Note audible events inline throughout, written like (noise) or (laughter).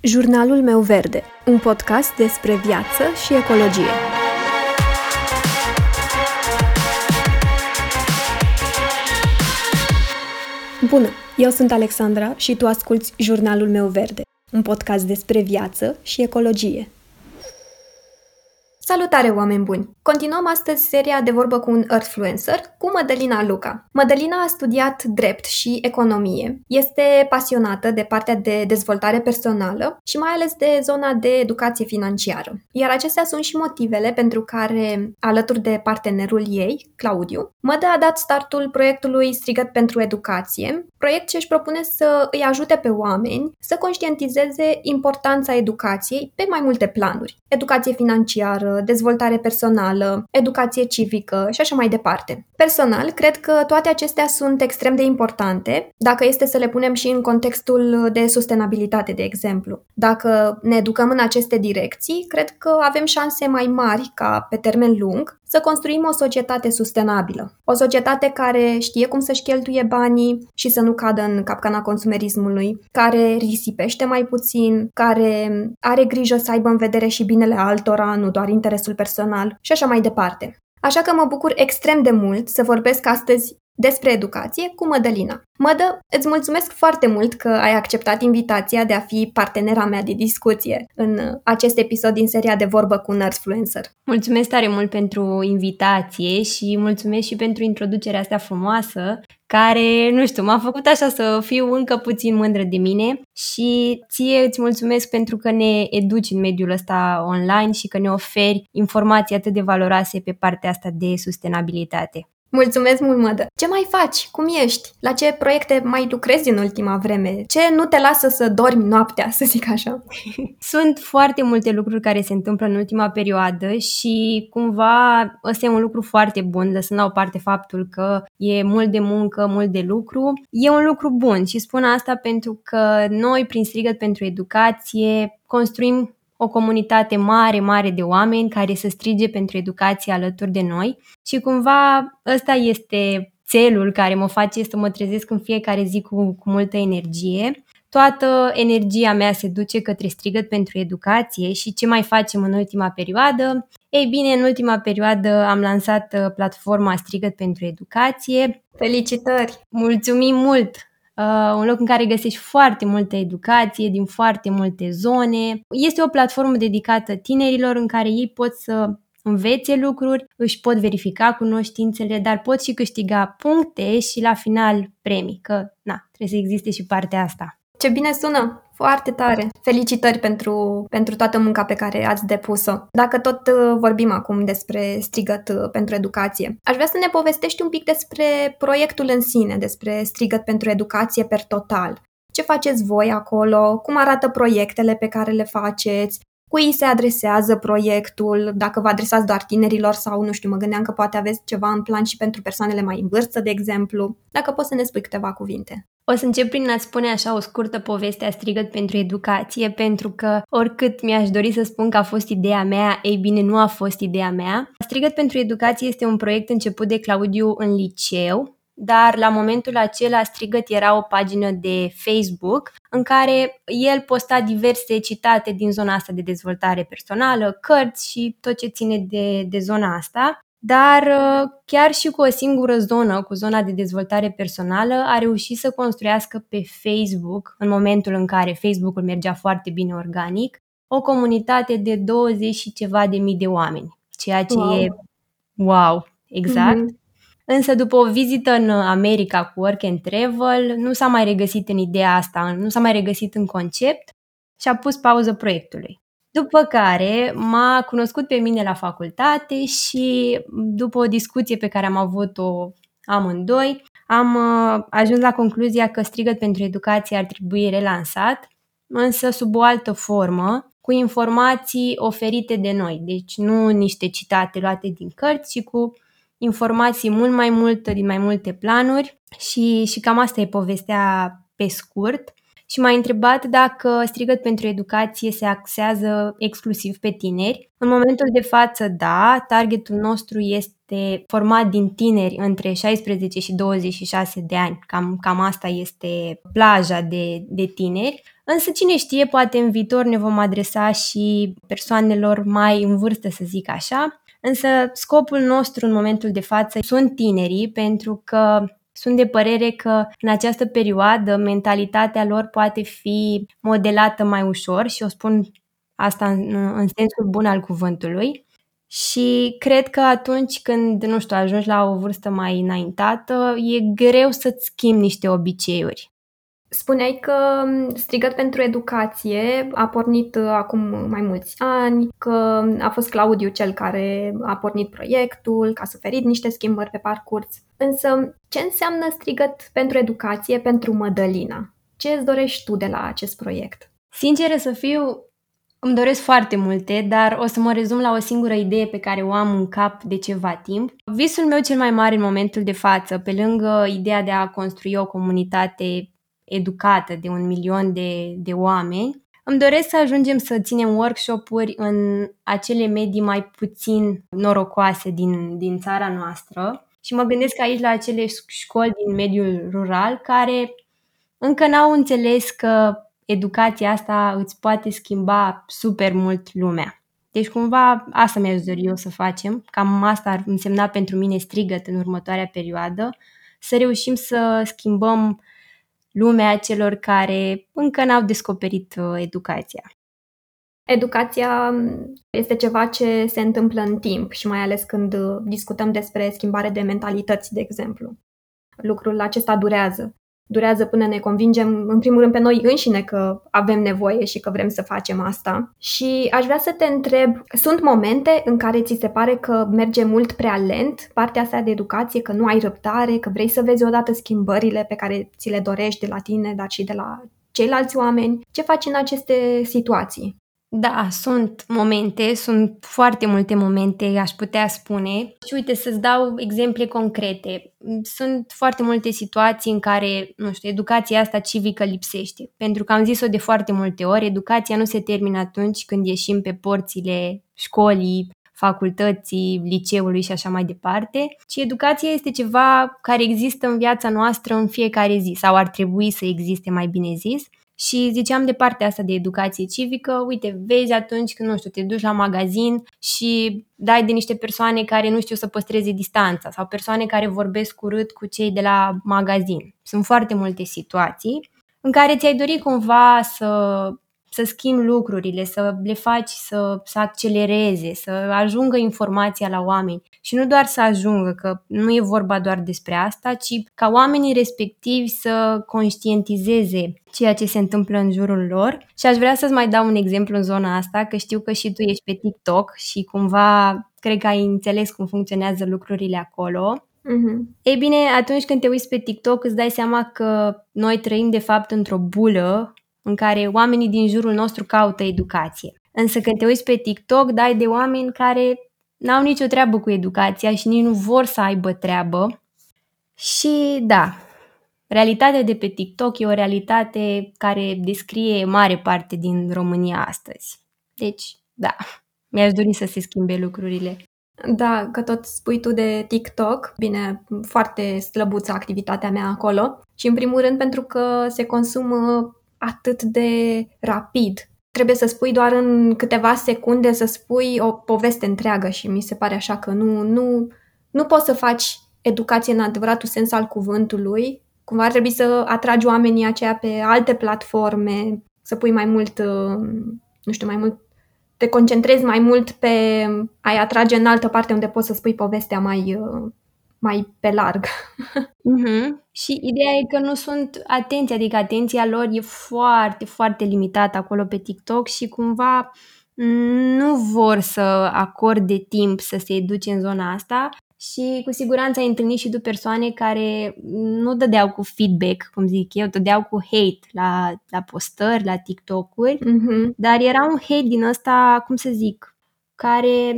Jurnalul meu verde, un podcast despre viață și ecologie. Bună, eu sunt Alexandra și tu asculți Jurnalul meu verde, un podcast despre viață și ecologie. Salutare, oameni buni! Continuăm astăzi seria de vorbă cu un Earthfluencer, cu Mădălina Luca. Mădălina a studiat drept și economie, este pasionată de partea de dezvoltare personală și mai ales de zona de educație financiară. Iar acestea sunt și motivele pentru care, alături de partenerul ei, Claudiu, Mădă a dat startul proiectului Strigăt pentru Educație, proiect ce își propune să îi ajute pe oameni să conștientizeze importanța educației pe mai multe planuri. Educație financiară, dezvoltare personală, educație civică și așa mai departe. Personal, cred că toate acestea sunt extrem de importante, dacă este să le punem și în contextul de sustenabilitate, de exemplu. Dacă ne educăm în aceste direcții, cred că avem șanse mai mari ca, pe termen lung, să construim o societate sustenabilă. O societate care știe cum să-și cheltuie banii și să nu cadă în capcana consumerismului, care risipește mai puțin, care are grijă să aibă în vedere și binele altora, nu doar interesul personal și așa mai departe. Așa că mă bucur extrem de mult să vorbesc astăzi despre educație cu Mădălina. Mădă, îți mulțumesc foarte mult că ai acceptat invitația de a fi partenera mea de discuție în acest episod din seria de vorbă cu Nerdfluencer. Mulțumesc tare mult pentru invitație și mulțumesc și pentru introducerea asta frumoasă care, nu știu, m-a făcut așa să fiu încă puțin mândră de mine și ție îți mulțumesc pentru că ne educi în mediul ăsta online și că ne oferi informații atât de valoroase pe partea asta de sustenabilitate. Mulțumesc mult, Mădă! Ce mai faci? Cum ești? La ce proiecte mai lucrezi în ultima vreme? Ce nu te lasă să dormi noaptea, să zic așa? (laughs) Sunt foarte multe lucruri care se întâmplă în ultima perioadă și cumva ăsta e un lucru foarte bun, lăsând la o parte faptul că e mult de muncă, mult de lucru. E un lucru bun și spun asta pentru că noi, prin Strigăt pentru Educație, construim o comunitate mare, mare de oameni care să strige pentru educație alături de noi și cumva ăsta este țelul care mă face să mă trezesc în fiecare zi cu, cu multă energie. Toată energia mea se duce către strigăt pentru educație și ce mai facem în ultima perioadă? Ei bine, în ultima perioadă am lansat uh, platforma Strigăt pentru Educație. Felicitări! Mulțumim mult! Uh, un loc în care găsești foarte multă educație din foarte multe zone. Este o platformă dedicată tinerilor în care ei pot să învețe lucruri, își pot verifica cunoștințele, dar pot și câștiga puncte și la final premii, că na, trebuie să existe și partea asta. Ce bine sună! Foarte tare! Felicitări pentru, pentru toată munca pe care ați depus-o. Dacă tot uh, vorbim acum despre strigăt uh, pentru educație, aș vrea să ne povestești un pic despre proiectul în sine, despre strigăt pentru educație per total. Ce faceți voi acolo? Cum arată proiectele pe care le faceți? Cui se adresează proiectul? Dacă vă adresați doar tinerilor sau, nu știu, mă gândeam că poate aveți ceva în plan și pentru persoanele mai în vârstă, de exemplu. Dacă poți să ne spui câteva cuvinte. O să încep prin a spune așa o scurtă poveste a strigăt pentru educație, pentru că oricât mi-aș dori să spun că a fost ideea mea, ei bine, nu a fost ideea mea. Strigăt pentru educație este un proiect început de Claudiu în liceu, dar la momentul acela Strigăt era o pagină de Facebook în care el posta diverse citate din zona asta de dezvoltare personală, cărți și tot ce ține de, de zona asta. Dar uh, chiar și cu o singură zonă, cu zona de dezvoltare personală, a reușit să construiască pe Facebook, în momentul în care Facebook-ul mergea foarte bine organic, o comunitate de 20 și ceva de mii de oameni, ceea ce wow. e wow, exact. Mm-hmm. Însă după o vizită în America cu Work and Travel, nu s-a mai regăsit în ideea asta, nu s-a mai regăsit în concept și a pus pauză proiectului. După care m-a cunoscut pe mine la facultate și după o discuție pe care am avut-o amândoi, am uh, ajuns la concluzia că Strigăt pentru Educație ar trebui relansat, însă sub o altă formă, cu informații oferite de noi, deci nu niște citate luate din cărți, ci cu informații mult mai multe din mai multe planuri și, și cam asta e povestea pe scurt. și m-a întrebat dacă strigăt pentru educație se axează exclusiv pe tineri. În momentul de față, da, targetul nostru este format din tineri între 16 și 26 de ani. Cam, cam asta este plaja de, de tineri. Însă cine știe, poate în viitor ne vom adresa și persoanelor mai în vârstă, să zic așa. Însă scopul nostru în momentul de față sunt tinerii, pentru că sunt de părere că în această perioadă mentalitatea lor poate fi modelată mai ușor și o spun asta în, în sensul bun al cuvântului. Și cred că atunci când, nu știu, ajungi la o vârstă mai înaintată, e greu să-ți schimbi niște obiceiuri. Spuneai că Strigăt pentru Educație a pornit uh, acum mai mulți ani, că a fost Claudiu cel care a pornit proiectul, că a suferit niște schimbări pe parcurs. Însă, ce înseamnă Strigăt pentru Educație pentru Mădălina? Ce îți dorești tu de la acest proiect? Sinceră să fiu, îmi doresc foarte multe, dar o să mă rezum la o singură idee pe care o am în cap de ceva timp. Visul meu cel mai mare în momentul de față, pe lângă ideea de a construi o comunitate educată de un milion de, de oameni, îmi doresc să ajungem să ținem workshop-uri în acele medii mai puțin norocoase din, din țara noastră. Și mă gândesc aici la acele școli din mediul rural care încă n-au înțeles că educația asta îți poate schimba super mult lumea. Deci cumva asta mi-aș dori eu să facem, cam asta ar însemna pentru mine strigăt în următoarea perioadă, să reușim să schimbăm lumea celor care încă n-au descoperit uh, educația. Educația mm, este ceva ce se întâmplă în timp și mai ales când uh, discutăm despre schimbare de mentalități, de exemplu. Lucrul acesta durează durează până ne convingem, în primul rând, pe noi înșine că avem nevoie și că vrem să facem asta. Și aș vrea să te întreb, sunt momente în care ți se pare că merge mult prea lent partea asta de educație, că nu ai răbdare, că vrei să vezi odată schimbările pe care ți le dorești de la tine, dar și de la ceilalți oameni? Ce faci în aceste situații? Da, sunt momente, sunt foarte multe momente, aș putea spune. Și uite, să-ți dau exemple concrete. Sunt foarte multe situații în care, nu știu, educația asta civică lipsește. Pentru că am zis-o de foarte multe ori, educația nu se termină atunci când ieșim pe porțile școlii, facultății, liceului și așa mai departe, ci educația este ceva care există în viața noastră în fiecare zi sau ar trebui să existe mai bine zis și ziceam de partea asta de educație civică, uite, vezi atunci când, nu știu, te duci la magazin și dai de niște persoane care nu știu să păstreze distanța sau persoane care vorbesc urât cu cei de la magazin. Sunt foarte multe situații în care ți-ai dori cumva să să schimbi lucrurile, să le faci să, să accelereze, să ajungă informația la oameni. Și nu doar să ajungă, că nu e vorba doar despre asta, ci ca oamenii respectivi să conștientizeze ceea ce se întâmplă în jurul lor. Și aș vrea să-ți mai dau un exemplu în zona asta, că știu că și tu ești pe TikTok și cumva cred că ai înțeles cum funcționează lucrurile acolo. Uh-huh. Ei bine, atunci când te uiți pe TikTok îți dai seama că noi trăim de fapt într-o bulă în care oamenii din jurul nostru caută educație. Însă când te uiți pe TikTok, dai de oameni care n-au nicio treabă cu educația și nici nu vor să aibă treabă. Și da, realitatea de pe TikTok e o realitate care descrie mare parte din România astăzi. Deci, da, mi-aș dori să se schimbe lucrurile. Da, că tot spui tu de TikTok, bine, foarte slăbuță activitatea mea acolo și în primul rând pentru că se consumă atât de rapid. Trebuie să spui doar în câteva secunde, să spui o poveste întreagă și mi se pare așa că nu, nu, nu poți să faci educație în adevăratul sens al cuvântului. Cumva ar trebui să atragi oamenii aceia pe alte platforme, să pui mai mult, uh, nu știu, mai mult te concentrezi mai mult pe a-i atrage în altă parte unde poți să spui povestea mai, uh, mai pe larg. Uh-huh. Și ideea e că nu sunt atenți, adică atenția lor e foarte, foarte limitată acolo pe TikTok și cumva nu vor să acorde timp să se educe în zona asta și cu siguranță ai întâlnit și tu persoane care nu dădeau cu feedback, cum zic eu, dădeau cu hate la, la postări, la TikTok-uri, uh-huh. dar era un hate din ăsta, cum să zic, care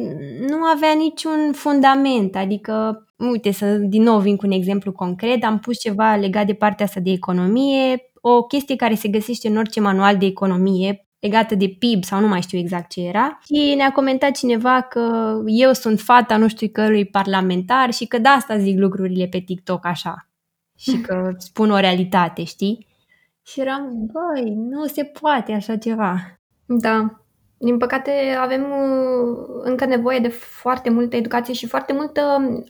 nu avea niciun fundament, adică uite, să din nou vin cu un exemplu concret, am pus ceva legat de partea asta de economie o chestie care se găsește în orice manual de economie, legată de PIB sau nu mai știu exact ce era și ne-a comentat cineva că eu sunt fata nu știu cărui parlamentar și că de asta zic lucrurile pe TikTok așa și că (laughs) spun o realitate, știi? Și eram, băi, nu se poate așa ceva. Da, din păcate avem uh, încă nevoie de foarte multă educație și foarte multă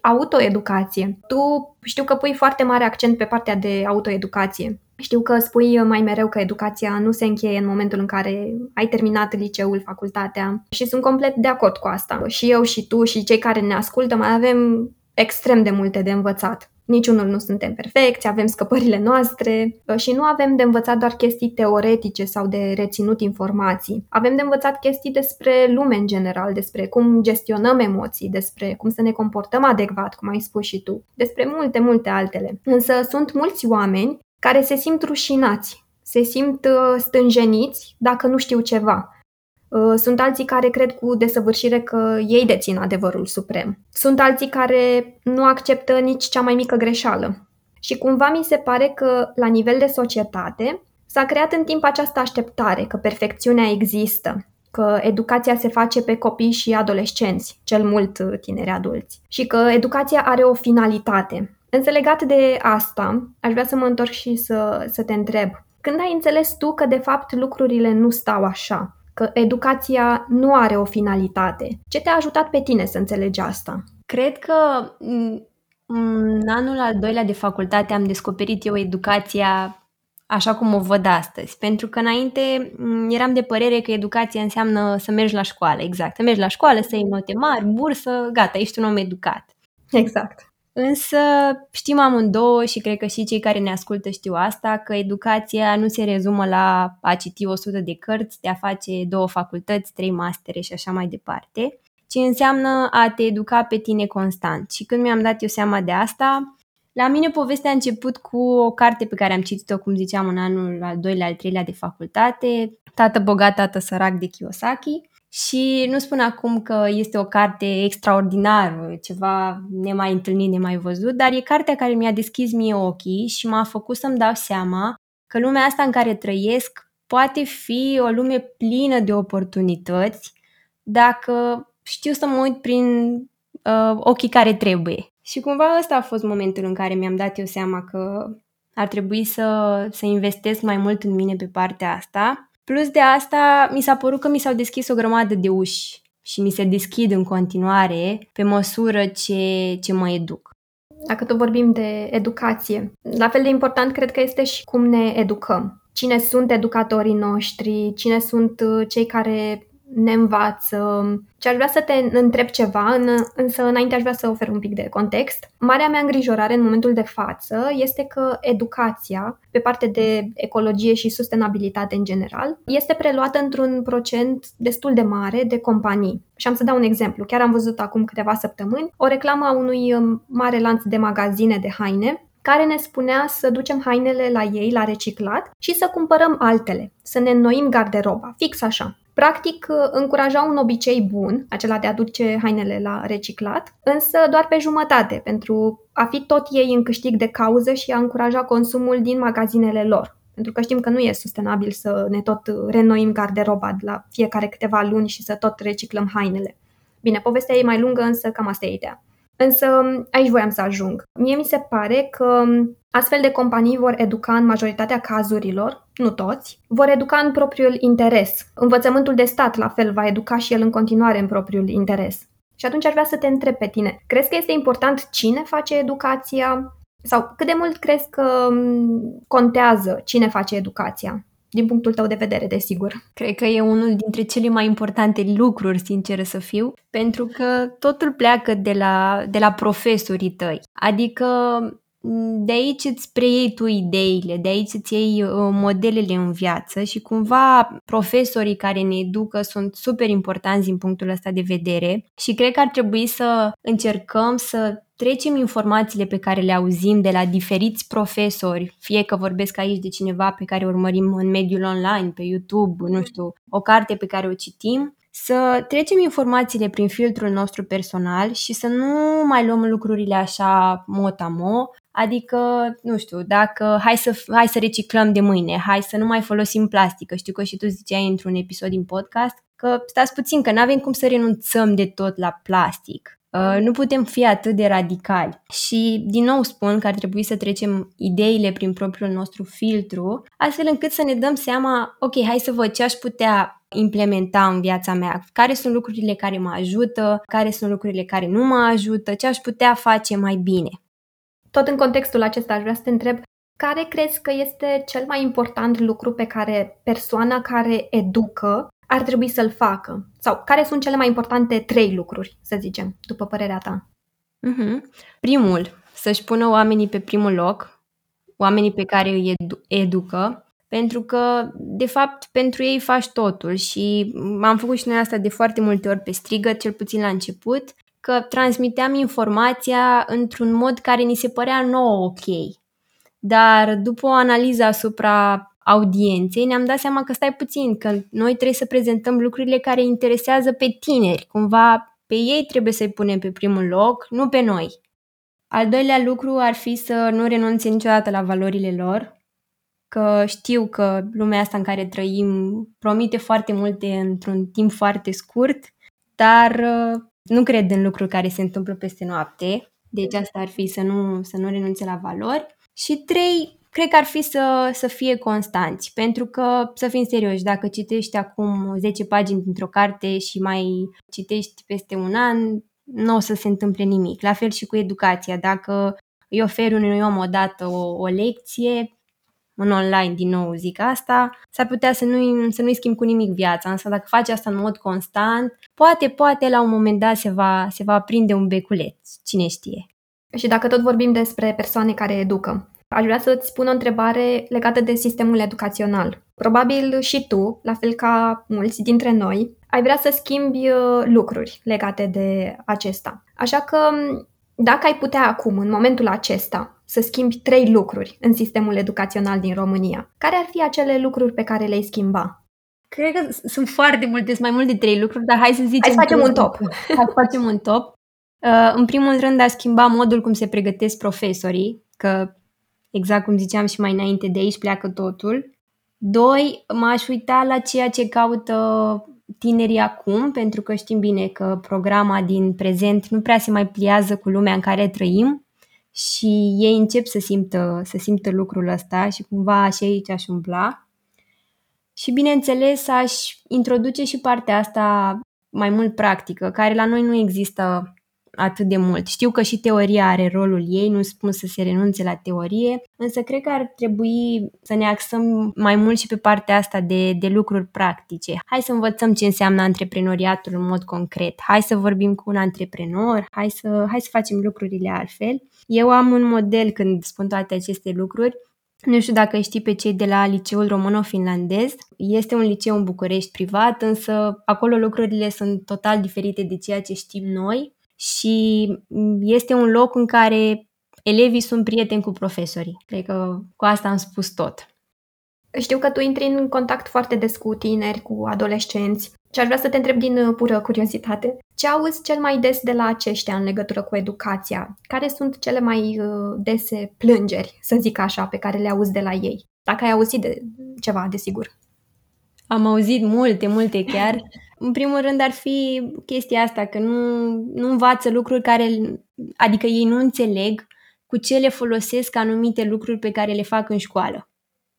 autoeducație. Tu știu că pui foarte mare accent pe partea de autoeducație. Știu că spui mai mereu că educația nu se încheie în momentul în care ai terminat liceul, facultatea și sunt complet de acord cu asta. Și eu și tu și cei care ne ascultă mai avem extrem de multe de învățat. Niciunul nu suntem perfecți, avem scăpările noastre uh, și nu avem de învățat doar chestii teoretice sau de reținut informații. Avem de învățat chestii despre lume în general, despre cum gestionăm emoții, despre cum să ne comportăm adecvat, cum ai spus și tu, despre multe, multe altele. Însă sunt mulți oameni care se simt rușinați, se simt uh, stânjeniți dacă nu știu ceva. Uh, sunt alții care cred cu desăvârșire că ei dețin adevărul suprem. Sunt alții care nu acceptă nici cea mai mică greșeală. Și cumva mi se pare că, la nivel de societate, s-a creat în timp această așteptare că perfecțiunea există, că educația se face pe copii și adolescenți, cel mult uh, tineri adulți, și că educația are o finalitate. Însă legat de asta, aș vrea să mă întorc și să, să te întreb. Când ai înțeles tu că de fapt lucrurile nu stau așa? Că educația nu are o finalitate. Ce te-a ajutat pe tine să înțelegi asta? Cred că în anul al doilea de facultate am descoperit eu educația așa cum o văd astăzi. Pentru că înainte eram de părere că educația înseamnă să mergi la școală, exact. Să mergi la școală, să iei note mari, bursă, gata, ești un om educat. Exact. Însă știm amândouă și cred că și cei care ne ascultă știu asta, că educația nu se rezumă la a citi 100 de cărți, de a face două facultăți, trei mastere și așa mai departe, ci înseamnă a te educa pe tine constant. Și când mi-am dat eu seama de asta, la mine povestea a început cu o carte pe care am citit-o, cum ziceam, în anul al doilea, al treilea de facultate, Tată bogat, tată sărac de Kiyosaki. Și nu spun acum că este o carte extraordinară, ceva nemai întâlnit, nemai văzut, dar e cartea care mi-a deschis mie ochii și m-a făcut să-mi dau seama că lumea asta în care trăiesc poate fi o lume plină de oportunități dacă știu să mă uit prin uh, ochii care trebuie. Și cumva ăsta a fost momentul în care mi-am dat eu seama că ar trebui să, să investesc mai mult în mine pe partea asta Plus de asta, mi s-a părut că mi s-au deschis o grămadă de uși și mi se deschid în continuare pe măsură ce, ce mă educ. Dacă tot vorbim de educație, la fel de important cred că este și cum ne educăm. Cine sunt educatorii noștri, cine sunt uh, cei care ne învață. Și aș vrea să te întreb ceva, însă înainte aș vrea să ofer un pic de context. Marea mea îngrijorare în momentul de față este că educația, pe parte de ecologie și sustenabilitate în general, este preluată într-un procent destul de mare de companii. Și am să dau un exemplu. Chiar am văzut acum câteva săptămâni o reclamă a unui um, mare lanț de magazine de haine care ne spunea să ducem hainele la ei la reciclat și să cumpărăm altele, să ne înnoim garderoba, fix așa. Practic, încuraja un obicei bun, acela de a duce hainele la reciclat, însă doar pe jumătate, pentru a fi tot ei în câștig de cauză și a încuraja consumul din magazinele lor. Pentru că știm că nu e sustenabil să ne tot renoim garderoba de la fiecare câteva luni și să tot reciclăm hainele. Bine, povestea e mai lungă, însă cam asta e ideea. Însă aici voiam să ajung. Mie mi se pare că astfel de companii vor educa în majoritatea cazurilor, nu toți, vor educa în propriul interes. Învățământul de stat, la fel, va educa și el în continuare în propriul interes. Și atunci aș vrea să te întreb pe tine. Crezi că este important cine face educația? Sau cât de mult crezi că contează cine face educația? din punctul tău de vedere, desigur. Cred că e unul dintre cele mai importante lucruri, sinceră să fiu, pentru că totul pleacă de la, de la profesorii tăi. Adică de aici îți preiei tu ideile, de aici îți iei uh, modelele în viață și cumva profesorii care ne educă sunt super importanți din punctul ăsta de vedere și cred că ar trebui să încercăm să trecem informațiile pe care le auzim de la diferiți profesori, fie că vorbesc aici de cineva pe care urmărim în mediul online, pe YouTube, nu știu, o carte pe care o citim, să trecem informațiile prin filtrul nostru personal și să nu mai luăm lucrurile așa motamo, Adică, nu știu, dacă hai să, hai să reciclăm de mâine, hai să nu mai folosim plastică. Știu că și tu ziceai într-un episod din podcast că stați puțin, că nu avem cum să renunțăm de tot la plastic. Uh, nu putem fi atât de radicali. Și din nou spun că ar trebui să trecem ideile prin propriul nostru filtru, astfel încât să ne dăm seama, ok, hai să văd ce aș putea implementa în viața mea, care sunt lucrurile care mă ajută, care sunt lucrurile care nu mă ajută, ce aș putea face mai bine. Tot în contextul acesta aș vrea să te întreb, care crezi că este cel mai important lucru pe care persoana care educă ar trebui să-l facă? Sau care sunt cele mai importante trei lucruri, să zicem, după părerea ta? Mm-hmm. Primul, să-și pună oamenii pe primul loc, oamenii pe care îi edu- educă, pentru că, de fapt, pentru ei faci totul și am făcut și noi asta de foarte multe ori pe strigă, cel puțin la început, că transmiteam informația într-un mod care ni se părea nouă ok. Dar după o analiză asupra audienței, ne-am dat seama că stai puțin, că noi trebuie să prezentăm lucrurile care interesează pe tineri. Cumva pe ei trebuie să-i punem pe primul loc, nu pe noi. Al doilea lucru ar fi să nu renunțe niciodată la valorile lor, că știu că lumea asta în care trăim promite foarte multe într-un timp foarte scurt, dar uh, nu cred în lucruri care se întâmplă peste noapte, deci asta ar fi să nu, să nu renunțe la valori. Și trei, cred că ar fi să, să fie constanți, pentru că, să fim serioși, dacă citești acum 10 pagini dintr-o carte și mai citești peste un an, nu o să se întâmple nimic. La fel și cu educația. Dacă îi oferi unui om odată o, o lecție, în online, din nou zic asta, s-ar putea să nu-i, să nu-i schimb cu nimic viața, însă dacă faci asta în mod constant, poate, poate la un moment dat se va, se va aprinde un beculeț, cine știe. Și dacă tot vorbim despre persoane care educă, aș vrea să-ți spun o întrebare legată de sistemul educațional. Probabil și tu, la fel ca mulți dintre noi, ai vrea să schimbi uh, lucruri legate de acesta. Așa că, dacă ai putea acum, în momentul acesta, să schimbi trei lucruri în sistemul educațional din România, care ar fi acele lucruri pe care le-ai schimba? Cred că sunt foarte multe, sunt mai mult de trei lucruri, dar hai să zicem... Hai să facem un top. (laughs) Hai să facem un top. Uh, în primul rând, a schimba modul cum se pregătesc profesorii, că exact cum ziceam și mai înainte, de aici pleacă totul. Doi, m-aș uita la ceea ce caută tinerii acum, pentru că știm bine că programa din prezent nu prea se mai pliază cu lumea în care trăim și ei încep să simtă, să simtă lucrul ăsta și cumva și aici aș umbla. Și bineînțeles aș introduce și partea asta mai mult practică, care la noi nu există atât de mult. Știu că și teoria are rolul ei, nu spun să se renunțe la teorie, însă cred că ar trebui să ne axăm mai mult și pe partea asta de, de lucruri practice. Hai să învățăm ce înseamnă antreprenoriatul în mod concret. Hai să vorbim cu un antreprenor, hai să, hai să facem lucrurile altfel. Eu am un model când spun toate aceste lucruri nu știu dacă știi pe cei de la Liceul Româno-Finlandez. Este un liceu în București privat, însă acolo lucrurile sunt total diferite de ceea ce știm noi și este un loc în care elevii sunt prieteni cu profesorii. Cred că cu asta am spus tot. Știu că tu intri în contact foarte des cu tineri, cu adolescenți și aș vrea să te întreb din uh, pură curiozitate. Ce auzi cel mai des de la aceștia în legătură cu educația? Care sunt cele mai uh, dese plângeri, să zic așa, pe care le auzi de la ei? Dacă ai auzit de ceva, desigur. Am auzit multe, multe chiar. (laughs) În primul rând ar fi chestia asta, că nu, nu învață lucruri care, adică ei nu înțeleg cu ce le folosesc anumite lucruri pe care le fac în școală.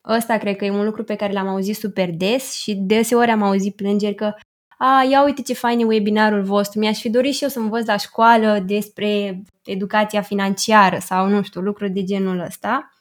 Ăsta cred că e un lucru pe care l-am auzit super des și deseori am auzit plângeri că a, ia uite ce fain e webinarul vostru, mi-aș fi dorit și eu să învăț la școală despre educația financiară sau, nu știu, lucruri de genul ăsta.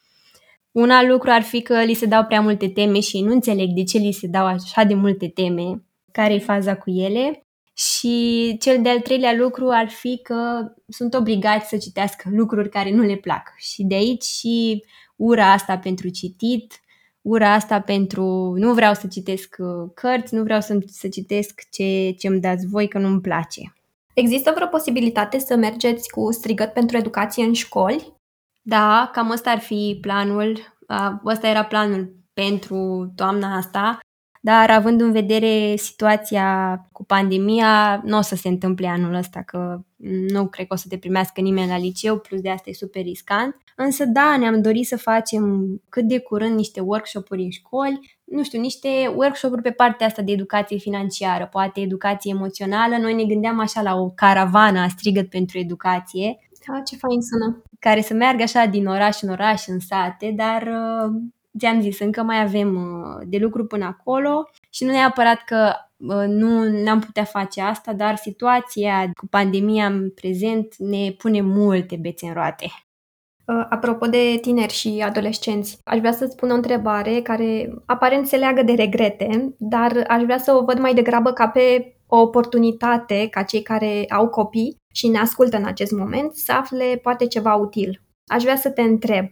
Un alt lucru ar fi că li se dau prea multe teme și nu înțeleg de ce li se dau așa de multe teme, care e faza cu ele. Și cel de-al treilea lucru ar fi că sunt obligați să citească lucruri care nu le plac. Și de aici și ura asta pentru citit, ura asta pentru nu vreau să citesc uh, cărți, nu vreau să, să citesc ce, ce îmi dați voi că nu-mi place. Există vreo posibilitate să mergeți cu strigăt pentru educație în școli? Da, cam ăsta ar fi planul. Ăsta era planul pentru toamna asta, dar având în vedere situația cu pandemia, nu o să se întâmple anul ăsta, că nu cred că o să te primească nimeni la liceu, plus de asta e super riscant. Însă da, ne-am dorit să facem cât de curând niște workshop-uri în școli, nu știu, niște workshop-uri pe partea asta de educație financiară, poate educație emoțională. Noi ne gândeam așa la o caravană a strigăt pentru educație. Da, ce fain sună. Care să meargă așa din oraș în oraș, în sate, dar uh, ți-am zis, încă mai avem uh, de lucru până acolo și nu neapărat că uh, nu ne-am putea face asta, dar situația cu pandemia în prezent ne pune multe bețe în roate. Uh, apropo de tineri și adolescenți, aș vrea să-ți pun o întrebare care aparent se leagă de regrete, dar aș vrea să o văd mai degrabă ca pe o oportunitate ca cei care au copii și ne ascultă în acest moment să afle poate ceva util. Aș vrea să te întreb,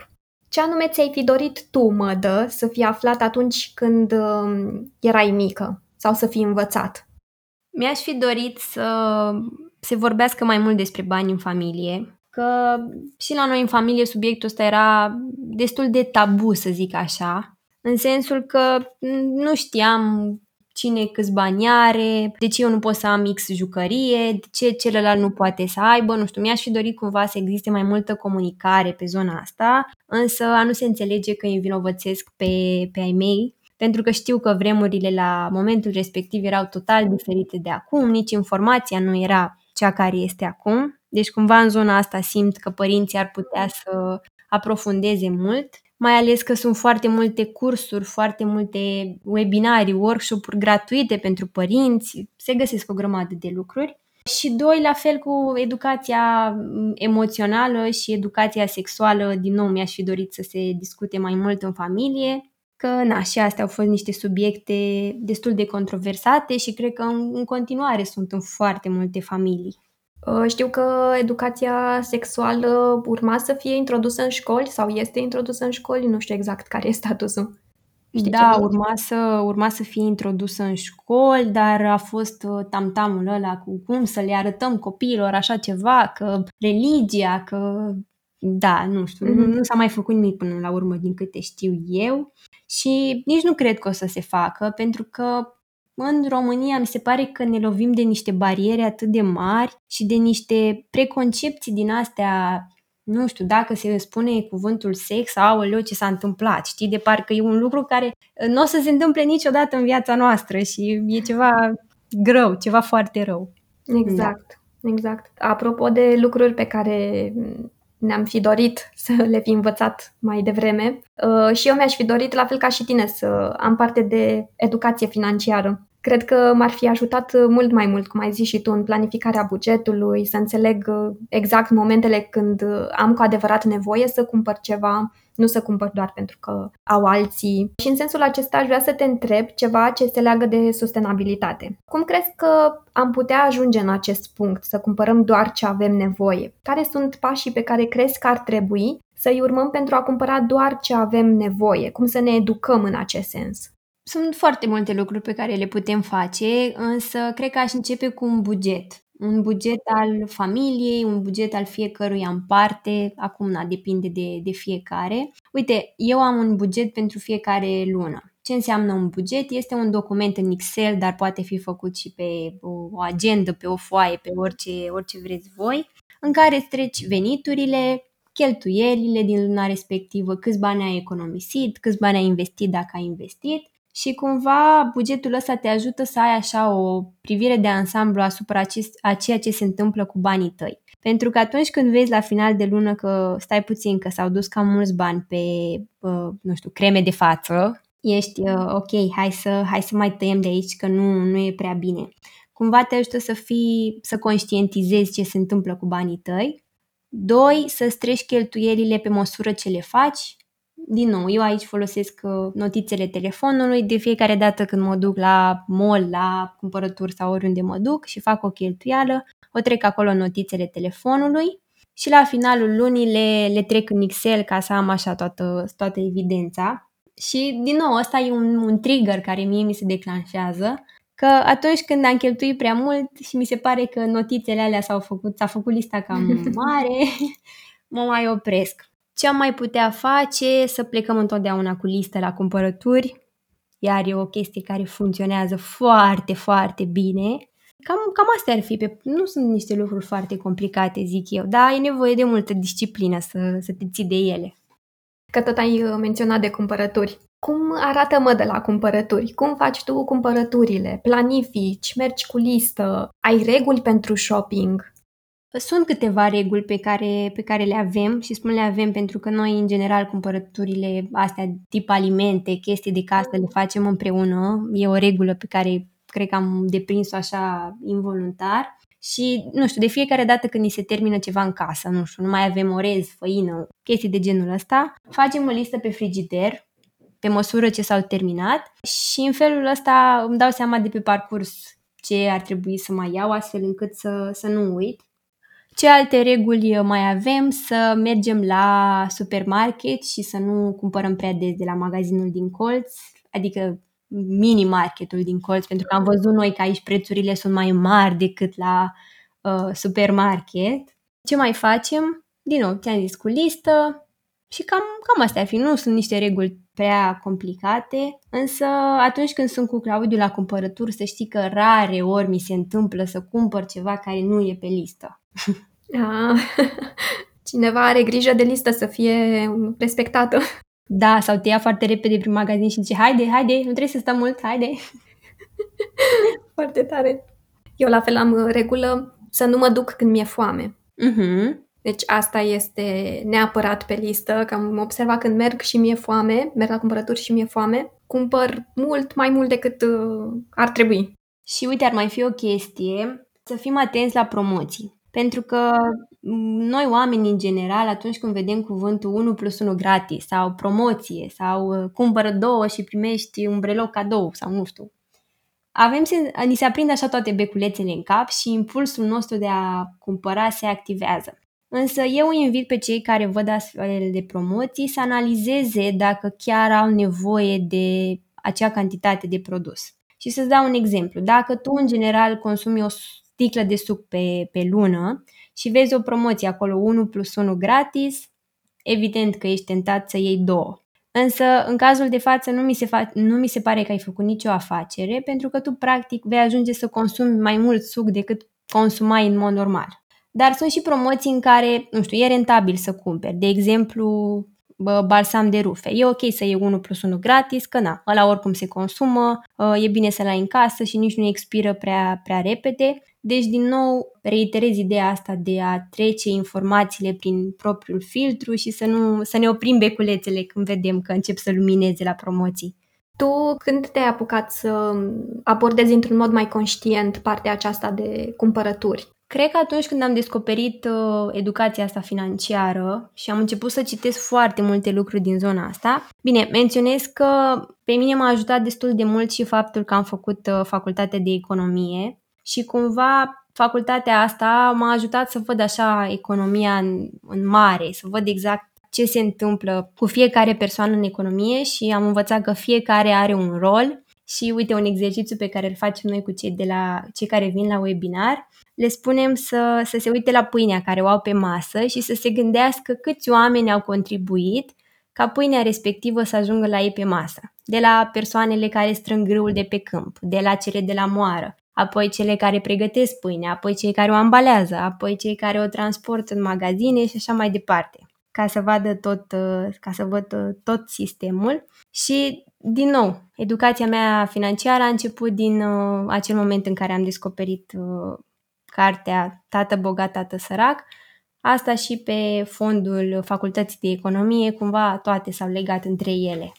ce anume ți-ai fi dorit tu, mădă, să fii aflat atunci când uh, erai mică sau să fii învățat? Mi-aș fi dorit să se vorbească mai mult despre bani în familie, că și la noi în familie subiectul ăsta era destul de tabu, să zic așa, în sensul că nu știam cine câți bani are, de ce eu nu pot să am X jucărie, de ce celălalt nu poate să aibă, nu știu, mi-aș fi dorit cumva să existe mai multă comunicare pe zona asta, însă a nu se înțelege că îi învinovățesc pe, pe ai mei, pentru că știu că vremurile la momentul respectiv erau total diferite de acum, nici informația nu era cea care este acum, deci cumva în zona asta simt că părinții ar putea să aprofundeze mult mai ales că sunt foarte multe cursuri, foarte multe webinarii, workshop-uri gratuite pentru părinți, se găsesc o grămadă de lucruri. Și doi, la fel cu educația emoțională și educația sexuală, din nou mi-aș fi dorit să se discute mai mult în familie, că na, și astea au fost niște subiecte destul de controversate și cred că în, în continuare sunt în foarte multe familii. Uh, știu că educația sexuală urma să fie introdusă în școli sau este introdusă în școli, nu știu exact care e statusul. Știi da, urma să, urma să fie introdusă în școli, dar a fost uh, tamtamul ăla cu cum să le arătăm copiilor așa ceva, că religia, că da, nu știu, mm-hmm. nu, nu s-a mai făcut nimic până la urmă din câte știu eu și nici nu cred că o să se facă, pentru că în România mi se pare că ne lovim de niște bariere atât de mari și de niște preconcepții din astea nu știu, dacă se spune cuvântul sex, aoleu, ce s-a întâmplat, știi, de parcă e un lucru care nu o să se întâmple niciodată în viața noastră și e ceva greu, ceva foarte rău. Exact, da. exact. Apropo de lucruri pe care ne-am fi dorit să le fi învățat mai devreme. Uh, și eu mi-aș fi dorit, la fel ca și tine, să am parte de educație financiară. Cred că m-ar fi ajutat mult mai mult, cum ai zis și tu, în planificarea bugetului, să înțeleg uh, exact momentele când uh, am cu adevărat nevoie să cumpăr ceva, nu să cumpăr doar pentru că au alții. Și în sensul acesta aș vrea să te întreb ceva ce se leagă de sustenabilitate. Cum crezi că am putea ajunge în acest punct, să cumpărăm doar ce avem nevoie? Care sunt pașii pe care crezi că ar trebui să-i urmăm pentru a cumpăra doar ce avem nevoie? Cum să ne educăm în acest sens? Sunt foarte multe lucruri pe care le putem face, însă cred că aș începe cu un buget. Un buget al familiei, un buget al fiecăruia în parte, acum na, depinde de, de fiecare. Uite, eu am un buget pentru fiecare lună. Ce înseamnă un buget? Este un document în Excel, dar poate fi făcut și pe o agendă, pe o foaie, pe orice, orice vreți voi, în care îți treci veniturile, cheltuielile din luna respectivă, câți bani ai economisit, câți bani ai investit dacă ai investit și cumva bugetul ăsta te ajută să ai așa o privire de ansamblu asupra a ceea ce se întâmplă cu banii tăi. Pentru că atunci când vezi la final de lună că stai puțin, că s-au dus cam mulți bani pe, uh, nu știu, creme de față, ești uh, ok, hai să, hai să mai tăiem de aici că nu, nu e prea bine. Cumva te ajută să fii, să conștientizezi ce se întâmplă cu banii tăi. Doi, să-ți treci cheltuielile pe măsură ce le faci din nou, eu aici folosesc uh, notițele telefonului de fiecare dată când mă duc la mall, la cumpărături sau oriunde mă duc și fac o cheltuială, o trec acolo notițele telefonului și la finalul lunii le, le trec în Excel ca să am așa toată, toată evidența. Și din nou, ăsta e un, un trigger care mie mi se declanșează, că atunci când am cheltuit prea mult și mi se pare că notițele alea s-au făcut, s-a făcut lista cam (laughs) mare, (laughs) mă mai opresc. Ce am mai putea face? Să plecăm întotdeauna cu listă la cumpărături. iar e o chestie care funcționează foarte, foarte bine. Cam, cam astea ar fi. Pe, nu sunt niște lucruri foarte complicate, zic eu, dar ai nevoie de multă disciplină să, să te ții de ele. Că tot ai uh, menționat de cumpărături. Cum arată mă de la cumpărături? Cum faci tu cumpărăturile? Planifici? Mergi cu listă? Ai reguli pentru shopping? Sunt câteva reguli pe care, pe care le avem și spun le avem pentru că noi, în general, cumpărăturile astea tip alimente, chestii de casă, le facem împreună. E o regulă pe care cred că am deprins-o așa involuntar. Și, nu știu, de fiecare dată când ni se termină ceva în casă, nu știu, nu mai avem orez, făină, chestii de genul ăsta, facem o listă pe frigider, pe măsură ce s-au terminat și în felul ăsta îmi dau seama de pe parcurs ce ar trebui să mai iau astfel încât să, să nu uit. Ce alte reguli mai avem? Să mergem la supermarket și să nu cumpărăm prea des de la magazinul din colț, adică mini-marketul din colț, pentru că am văzut noi că aici prețurile sunt mai mari decât la uh, supermarket. Ce mai facem? Din nou, ți-am zis cu listă și cam, cam astea ar fi. Nu sunt niște reguli prea complicate, însă atunci când sunt cu Claudiu la cumpărături, să știi că rare ori mi se întâmplă să cumpăr ceva care nu e pe listă. (laughs) Ah, (laughs) cineva are grijă de listă să fie respectată. Da, sau te ia foarte repede prin magazin și zice, haide, haide, nu trebuie să stăm mult, haide. (laughs) foarte tare. Eu la fel am uh, regulă să nu mă duc când mi-e foame. Uh-huh. Deci asta este neapărat pe listă, că am observat când merg și mi-e foame, merg la cumpărături și mi-e foame, cumpăr mult mai mult decât uh, ar trebui. Și uite, ar mai fi o chestie, să fim atenți la promoții. Pentru că noi oamenii în general, atunci când vedem cuvântul 1 plus 1 gratis sau promoție sau uh, cumpără două și primești un breloc cadou sau nu știu, avem, ni se aprind așa toate beculețele în cap și impulsul nostru de a cumpăra se activează. Însă eu îi invit pe cei care văd astfel de promoții să analizeze dacă chiar au nevoie de acea cantitate de produs. Și să-ți dau un exemplu. Dacă tu în general consumi o sticlă de suc pe, pe lună și vezi o promoție acolo 1 plus 1 gratis, evident că ești tentat să iei două. Însă, în cazul de față, nu mi, se fa- nu mi se pare că ai făcut nicio afacere, pentru că tu, practic, vei ajunge să consumi mai mult suc decât consumai în mod normal. Dar sunt și promoții în care, nu știu, e rentabil să cumperi. De exemplu, bă, balsam de rufe. E ok să iei 1 plus 1 gratis, că na, ăla oricum se consumă, e bine să-l ai în casă și nici nu expiră prea, prea repede. Deci, din nou, reiterez ideea asta de a trece informațiile prin propriul filtru și să, nu, să ne oprim beculețele când vedem că încep să lumineze la promoții. Tu când te-ai apucat să abordezi într-un mod mai conștient partea aceasta de cumpărături? Cred că atunci când am descoperit uh, educația asta financiară și am început să citesc foarte multe lucruri din zona asta, bine, menționez că pe mine m-a ajutat destul de mult și faptul că am făcut uh, facultate de economie și cumva facultatea asta m-a ajutat să văd așa economia în, în mare, să văd exact ce se întâmplă cu fiecare persoană în economie și am învățat că fiecare are un rol și uite un exercițiu pe care îl facem noi cu cei, de la, cei care vin la webinar, le spunem să, să se uite la pâinea care o au pe masă și să se gândească câți oameni au contribuit ca pâinea respectivă să ajungă la ei pe masă. De la persoanele care strâng grâul de pe câmp, de la cele de la moară, apoi cele care pregătesc pâinea, apoi cei care o ambalează, apoi cei care o transportă în magazine și așa mai departe ca să vadă tot, uh, ca să văd uh, tot sistemul. Și, din nou, educația mea financiară a început din uh, acel moment în care am descoperit cartea Tată bogat, tată sărac. Asta și pe fondul Facultății de Economie, cumva toate s-au legat între ele.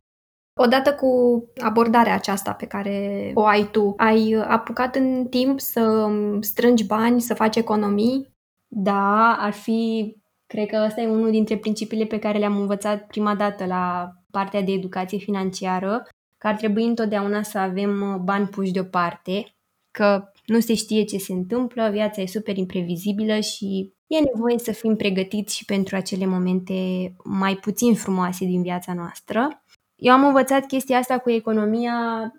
Odată cu abordarea aceasta pe care o ai tu, ai apucat în timp să strângi bani, să faci economii? Da, ar fi, cred că ăsta e unul dintre principiile pe care le-am învățat prima dată la partea de educație financiară, că ar trebui întotdeauna să avem bani puși deoparte, că nu se știe ce se întâmplă, viața e super imprevizibilă și e nevoie să fim pregătiți și pentru acele momente mai puțin frumoase din viața noastră. Eu am învățat chestia asta cu economia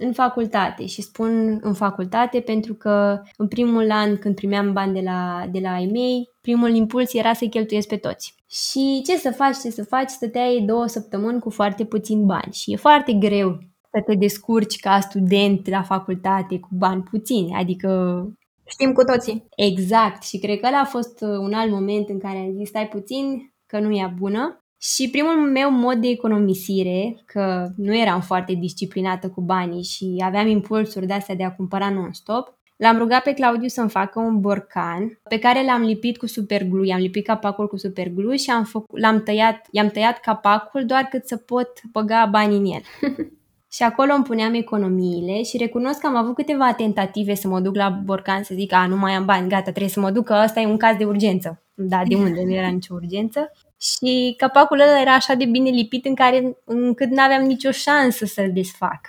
în facultate și spun în facultate pentru că în primul an când primeam bani de la, de la ai mei, primul impuls era să-i cheltuiesc pe toți. Și ce să faci, ce să faci, stăteai două săptămâni cu foarte puțin bani și e foarte greu să te descurci ca student la facultate cu bani puțini, adică Știm cu toții. Exact. Și cred că ăla a fost uh, un alt moment în care am zis, stai puțin, că nu e bună. Și primul meu mod de economisire, că nu eram foarte disciplinată cu banii și aveam impulsuri de astea de a cumpăra non-stop, L-am rugat pe Claudiu să-mi facă un borcan pe care l-am lipit cu superglue. I-am lipit capacul cu superglue și am făcut, l-am tăiat, i-am tăiat capacul doar cât să pot băga bani în el. (laughs) și acolo îmi puneam economiile și recunosc că am avut câteva tentative să mă duc la borcan să zic, a, nu mai am bani, gata, trebuie să mă duc, că ăsta e un caz de urgență. Da, de unde? Nu era nicio urgență. Și capacul ăla era așa de bine lipit în care, încât nu aveam nicio șansă să-l desfac. (laughs)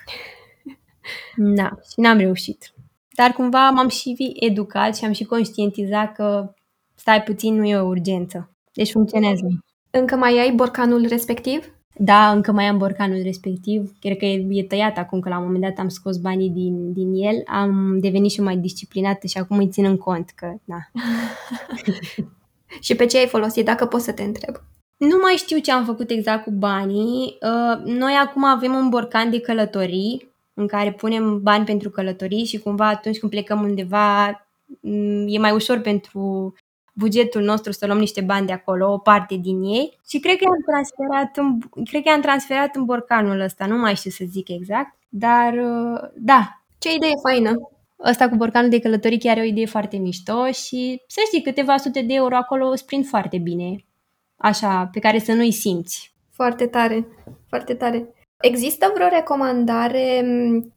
Da, și n-am reușit. Dar cumva m-am și educat și am și conștientizat că stai puțin, nu e o urgență. Deci funcționează. Încă mai ai borcanul respectiv? Da, încă mai am borcanul respectiv. Cred că e, e tăiat acum, că la un moment dat am scos banii din, din el. Am devenit și mai disciplinată și acum îi țin în cont că, da. (laughs) și pe ce ai folosit, dacă pot să te întreb? Nu mai știu ce am făcut exact cu banii. Uh, noi acum avem un borcan de călătorii în care punem bani pentru călătorii și cumva atunci când plecăm undeva mm, e mai ușor pentru bugetul nostru să luăm niște bani de acolo, o parte din ei și cred că i-am transferat în, cred că i-am transferat în borcanul ăsta, nu mai știu să zic exact, dar uh, da. Ce idee faină! Ăsta cu borcanul de călătorii chiar e o idee foarte mișto și să știi, câteva sute de euro acolo îți prind foarte bine, așa, pe care să nu-i simți. Foarte tare, foarte tare. Există vreo recomandare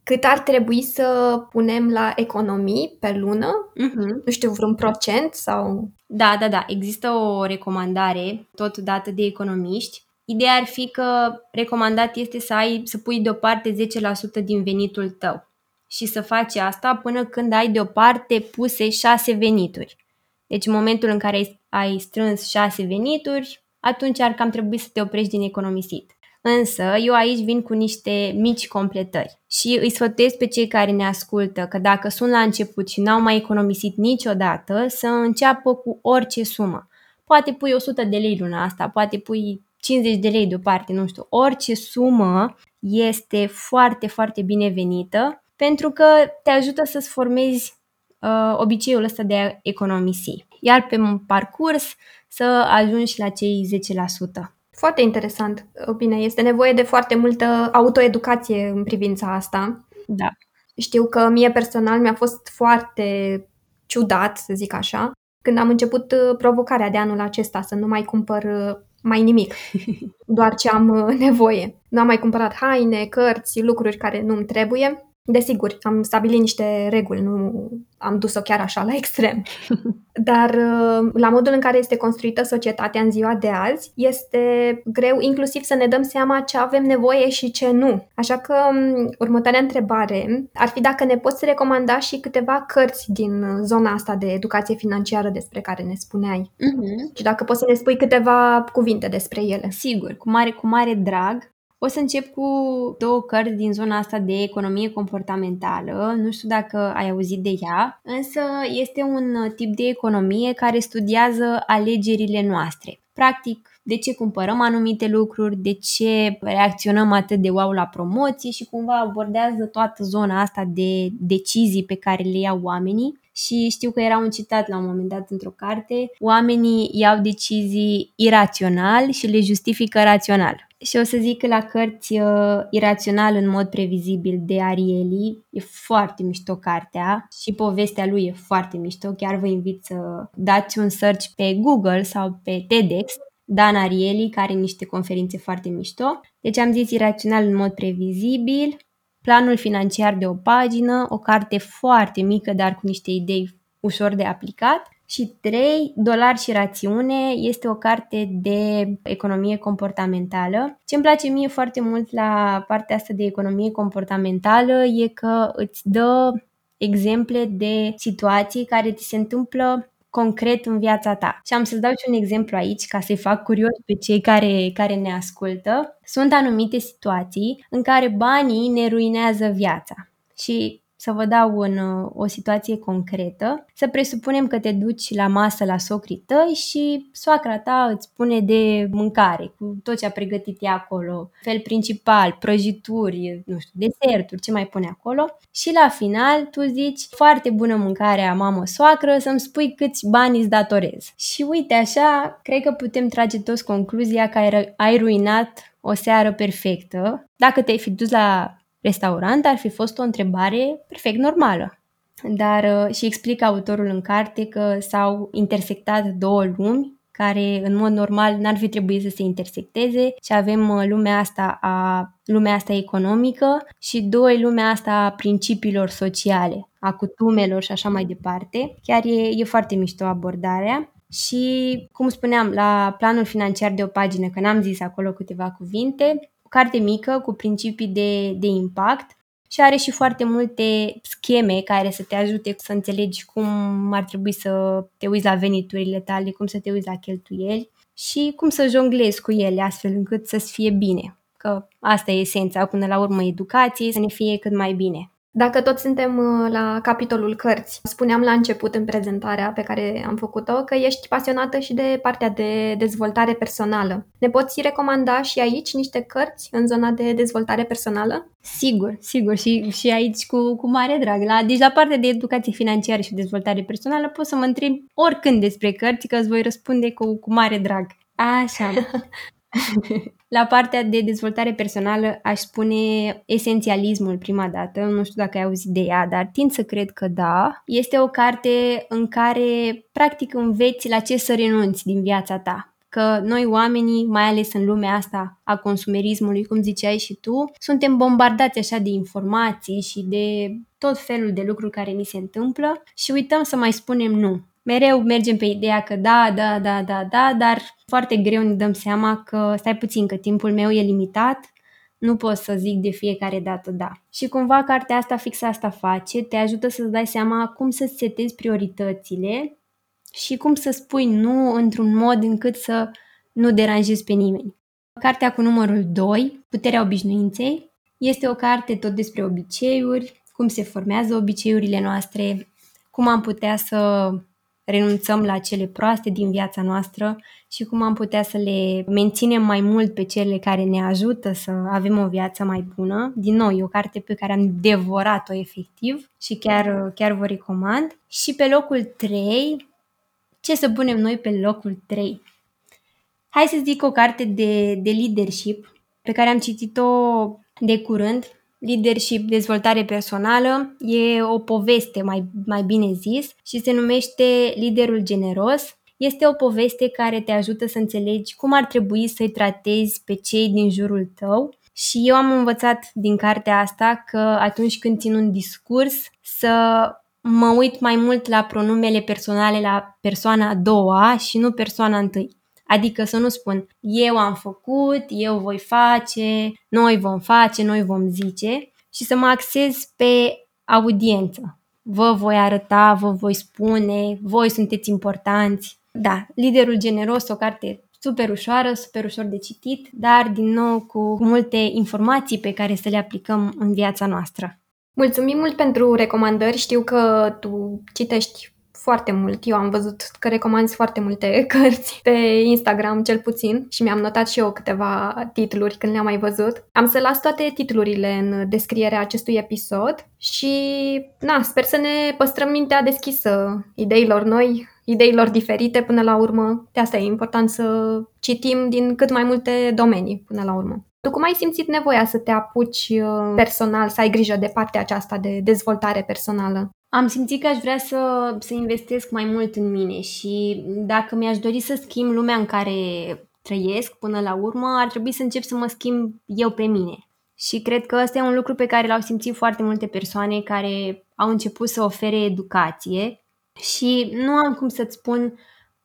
cât ar trebui să punem la economii pe lună? Uh-huh. Nu știu, vreun procent sau... Da, da, da. Există o recomandare tot dată de economiști. Ideea ar fi că recomandat este să ai să pui deoparte 10% din venitul tău și să faci asta până când ai deoparte puse 6 venituri. Deci în momentul în care ai strâns 6 venituri, atunci ar cam trebui să te oprești din economisit. Însă, eu aici vin cu niște mici completări și îi sfătuiesc pe cei care ne ascultă că dacă sunt la început și n-au mai economisit niciodată, să înceapă cu orice sumă. Poate pui 100 de lei luna asta, poate pui 50 de lei deoparte, nu știu, orice sumă este foarte, foarte binevenită pentru că te ajută să-ți formezi uh, obiceiul ăsta de a economisi. Iar pe un parcurs să ajungi la cei 10%. Foarte interesant. Bine, este nevoie de foarte multă autoeducație în privința asta. Da. Știu că mie personal mi-a fost foarte ciudat, să zic așa, când am început uh, provocarea de anul acesta să nu mai cumpăr uh, mai nimic, (laughs) doar ce am uh, nevoie. Nu am mai cumpărat haine, cărți, lucruri care nu-mi trebuie Desigur, am stabilit niște reguli, nu am dus-o chiar așa la extrem. (laughs) Dar uh, la modul în care este construită societatea în ziua de azi, este greu inclusiv să ne dăm seama ce avem nevoie și ce nu. Așa că um, următoarea întrebare ar fi dacă ne poți recomanda și câteva cărți din zona asta de educație financiară despre care ne spuneai. Uh-huh. Și dacă poți să ne spui câteva cuvinte despre ele. Sigur, cu mare, cu mare drag. O să încep cu două cărți din zona asta de economie comportamentală. Nu știu dacă ai auzit de ea, însă este un tip de economie care studiază alegerile noastre. Practic, de ce cumpărăm anumite lucruri, de ce reacționăm atât de wow la promoții și cumva abordează toată zona asta de decizii pe care le iau oamenii și știu că era un citat la un moment dat într-o carte, oamenii iau decizii irațional și le justifică rațional. Și o să zic că la cărți uh, Irațional în mod previzibil de Arieli e foarte mișto cartea și povestea lui e foarte mișto. Chiar vă invit să dați un search pe Google sau pe TEDx Dan Arieli, care are niște conferințe foarte mișto. Deci am zis Irațional în mod previzibil, Planul financiar de o pagină, o carte foarte mică, dar cu niște idei ușor de aplicat. Și 3. Dolar și rațiune este o carte de economie comportamentală. Ce îmi place mie foarte mult la partea asta de economie comportamentală e că îți dă exemple de situații care ți se întâmplă concret în viața ta. Și am să-ți dau și un exemplu aici ca să-i fac curios pe cei care, care ne ascultă. Sunt anumite situații în care banii ne ruinează viața. Și să vă dau în uh, o situație concretă. Să presupunem că te duci la masă la socrii tăi și soacra ta îți pune de mâncare cu tot ce a pregătit ea acolo. Fel principal, prăjituri, nu știu, deserturi, ce mai pune acolo. Și la final tu zici, foarte bună mâncarea mamă soacră, să-mi spui câți bani îți datorez. Și uite așa, cred că putem trage toți concluzia că ai ruinat o seară perfectă. Dacă te-ai fi dus la restaurant, ar fi fost o întrebare perfect normală. Dar uh, și explică autorul în carte că s-au intersectat două lumi care în mod normal n-ar fi trebuit să se intersecteze și avem uh, lumea asta a lumea asta economică și doi lumea asta a principiilor sociale, a cutumelor și așa mai departe. Chiar e, e foarte mișto abordarea. Și, cum spuneam, la planul financiar de o pagină, că n-am zis acolo câteva cuvinte, o carte mică cu principii de, de impact și are și foarte multe scheme care să te ajute să înțelegi cum ar trebui să te uiți la veniturile tale, cum să te uiți la cheltuieli și cum să jonglezi cu ele astfel încât să-ți fie bine. Că asta e esența, până la urmă, educației, să ne fie cât mai bine. Dacă tot suntem uh, la capitolul cărți, spuneam la început în prezentarea pe care am făcut-o că ești pasionată și de partea de dezvoltare personală. Ne poți recomanda și aici niște cărți în zona de dezvoltare personală? Sigur, sigur și, și aici cu, cu mare drag. La, deci la partea de educație financiară și dezvoltare personală poți să mă întrebi oricând despre cărți că îți voi răspunde cu, cu mare drag. Așa. (laughs) (laughs) La partea de dezvoltare personală aș spune esențialismul prima dată, nu știu dacă ai auzit de ea, dar tind să cred că da. Este o carte în care practic înveți la ce să renunți din viața ta. Că noi oamenii, mai ales în lumea asta a consumerismului, cum ziceai și tu, suntem bombardați așa de informații și de tot felul de lucruri care ni se întâmplă și uităm să mai spunem nu mereu mergem pe ideea că da, da, da, da, da, dar foarte greu ne dăm seama că stai puțin, că timpul meu e limitat, nu pot să zic de fiecare dată da. Și cumva cartea asta fix asta face, te ajută să-ți dai seama cum să-ți setezi prioritățile și cum să spui nu într-un mod încât să nu deranjezi pe nimeni. Cartea cu numărul 2, Puterea obișnuinței, este o carte tot despre obiceiuri, cum se formează obiceiurile noastre, cum am putea să renunțăm la cele proaste din viața noastră și cum am putea să le menținem mai mult pe cele care ne ajută să avem o viață mai bună. Din nou, e o carte pe care am devorat-o efectiv și chiar, chiar vă recomand. Și pe locul 3, ce să punem noi pe locul 3? Hai să zic o carte de, de leadership pe care am citit-o de curând leadership, dezvoltare personală, e o poveste, mai, mai bine zis, și se numește Liderul Generos. Este o poveste care te ajută să înțelegi cum ar trebui să-i tratezi pe cei din jurul tău și eu am învățat din cartea asta că atunci când țin un discurs să mă uit mai mult la pronumele personale la persoana a doua și nu persoana întâi. Adică să nu spun eu am făcut, eu voi face, noi vom face, noi vom zice și să mă axez pe audiență. Vă voi arăta, vă voi spune, voi sunteți importanți. Da, Liderul Generos, o carte super ușoară, super ușor de citit, dar din nou cu multe informații pe care să le aplicăm în viața noastră. Mulțumim mult pentru recomandări. Știu că tu citești foarte mult. Eu am văzut că recomanzi foarte multe (laughs) cărți pe Instagram, cel puțin, și mi-am notat și eu câteva titluri când le-am mai văzut. Am să las toate titlurile în descrierea acestui episod și, na, sper să ne păstrăm mintea deschisă ideilor noi, ideilor diferite până la urmă. De asta e important să citim din cât mai multe domenii până la urmă. Tu cum ai simțit nevoia să te apuci uh, personal, să ai grijă de partea aceasta de dezvoltare personală? Am simțit că aș vrea să, să investesc mai mult în mine și dacă mi-aș dori să schimb lumea în care trăiesc până la urmă, ar trebui să încep să mă schimb eu pe mine. Și cred că ăsta e un lucru pe care l-au simțit foarte multe persoane care au început să ofere educație și nu am cum să-ți spun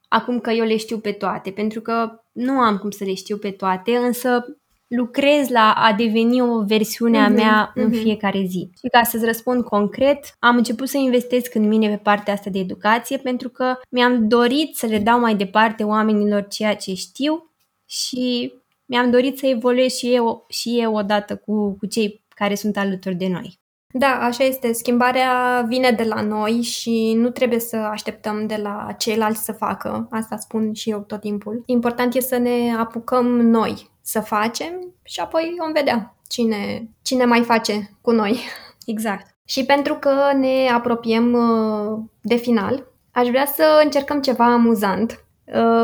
acum că eu le știu pe toate, pentru că nu am cum să le știu pe toate, însă lucrez la a deveni o versiune a mhm, mea mm-hmm. în fiecare zi. Și ca să-ți răspund concret, am început să investesc în mine pe partea asta de educație pentru că mi-am dorit să le dau mai departe oamenilor ceea ce știu și mi-am dorit să evoluez și eu, și eu odată cu, cu cei care sunt alături de noi. Da, așa este. Schimbarea vine de la noi și nu trebuie să așteptăm de la ceilalți să facă. Asta spun și eu tot timpul. Important e să ne apucăm noi să facem și apoi vom vedea cine, cine mai face cu noi. (laughs) Exact. Și pentru că ne apropiem uh, de final, aș vrea să încercăm ceva amuzant Uh,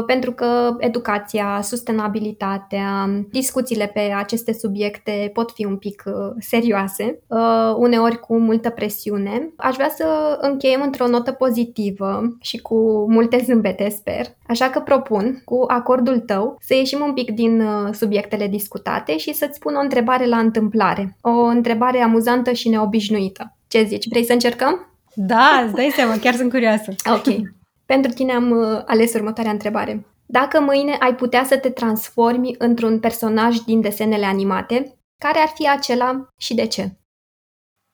pentru că educația, sustenabilitatea, discuțiile pe aceste subiecte pot fi un pic uh, serioase, uh, uneori cu multă presiune. Aș vrea să încheiem într-o notă pozitivă și cu multe zâmbete, sper. Așa că propun, cu acordul tău, să ieșim un pic din subiectele discutate și să-ți pun o întrebare la întâmplare. O întrebare amuzantă și neobișnuită. Ce zici? Vrei să încercăm? Da, îți dai seama, chiar sunt curioasă. Ok. (laughs) Pentru tine am uh, ales următoarea întrebare. Dacă mâine ai putea să te transformi într-un personaj din desenele animate, care ar fi acela și de ce?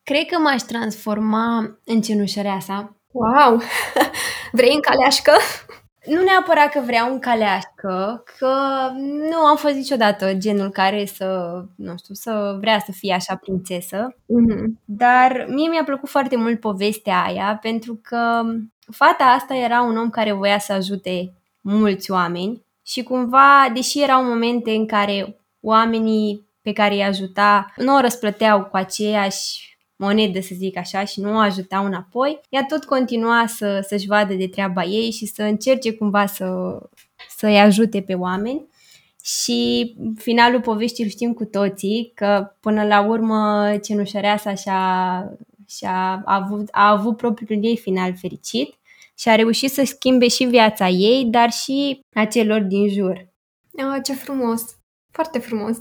Cred că m-aș transforma în cenușăreasa. Wow! (laughs) Vrei în caleașcă? Nu neapărat că vreau un caleașcă, că nu am fost niciodată genul care să, nu știu, să vrea să fie așa prințesă. Mm-hmm. Dar mie mi-a plăcut foarte mult povestea aia, pentru că fata asta era un om care voia să ajute mulți oameni și cumva, deși erau momente în care oamenii pe care îi ajuta nu o răsplăteau cu aceeași monedă, să zic așa, și nu o ajutau înapoi, ea tot continua să, să-și vadă de treaba ei și să încerce cumva să, să-i ajute pe oameni. Și finalul poveștii știm cu toții, că până la urmă cenușăreasa și-a, și-a avut, a avut propriul ei final fericit și a reușit să schimbe și viața ei, dar și a celor din jur. Oh, ce frumos! Foarte frumos!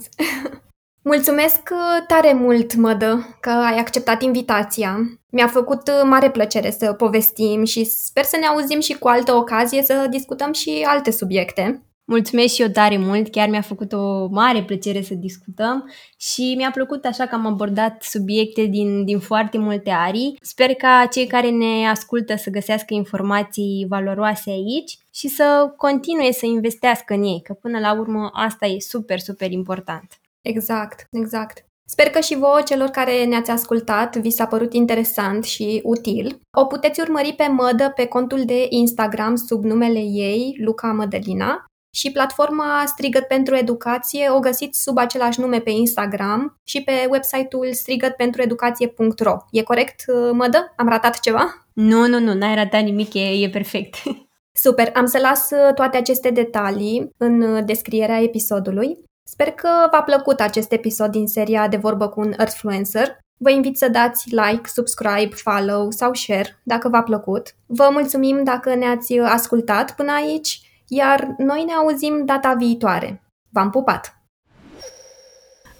(laughs) Mulțumesc uh, tare mult, Mădă, că ai acceptat invitația. Mi-a făcut uh, mare plăcere să povestim și sper să ne auzim și cu altă ocazie să discutăm și alte subiecte. Mulțumesc și eu tare mult, chiar mi-a făcut o mare plăcere să discutăm și mi-a plăcut așa că am abordat subiecte din, din foarte multe arii. Sper ca cei care ne ascultă să găsească informații valoroase aici și să continue să investească în ei, că până la urmă asta e super, super important. Exact, exact. Sper că și vouă, celor care ne-ați ascultat, vi s-a părut interesant și util. O puteți urmări pe Mădă pe contul de Instagram sub numele ei, Luca Mădălina, și platforma Strigăt pentru Educație o găsiți sub același nume pe Instagram și pe website-ul strigătpentrueducație.ro. E corect, Mădă? Am ratat ceva? Nu, nu, nu, n-ai ratat nimic, e, e perfect. (laughs) Super, am să las toate aceste detalii în descrierea episodului. Sper că v-a plăcut acest episod din seria de vorbă cu un Earthfluencer. Vă invit să dați like, subscribe, follow sau share dacă v-a plăcut. Vă mulțumim dacă ne-ați ascultat până aici, iar noi ne auzim data viitoare. V-am pupat!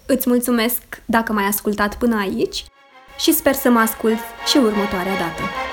Îți mulțumesc dacă m-ai ascultat până aici și sper să mă ascult și următoarea dată.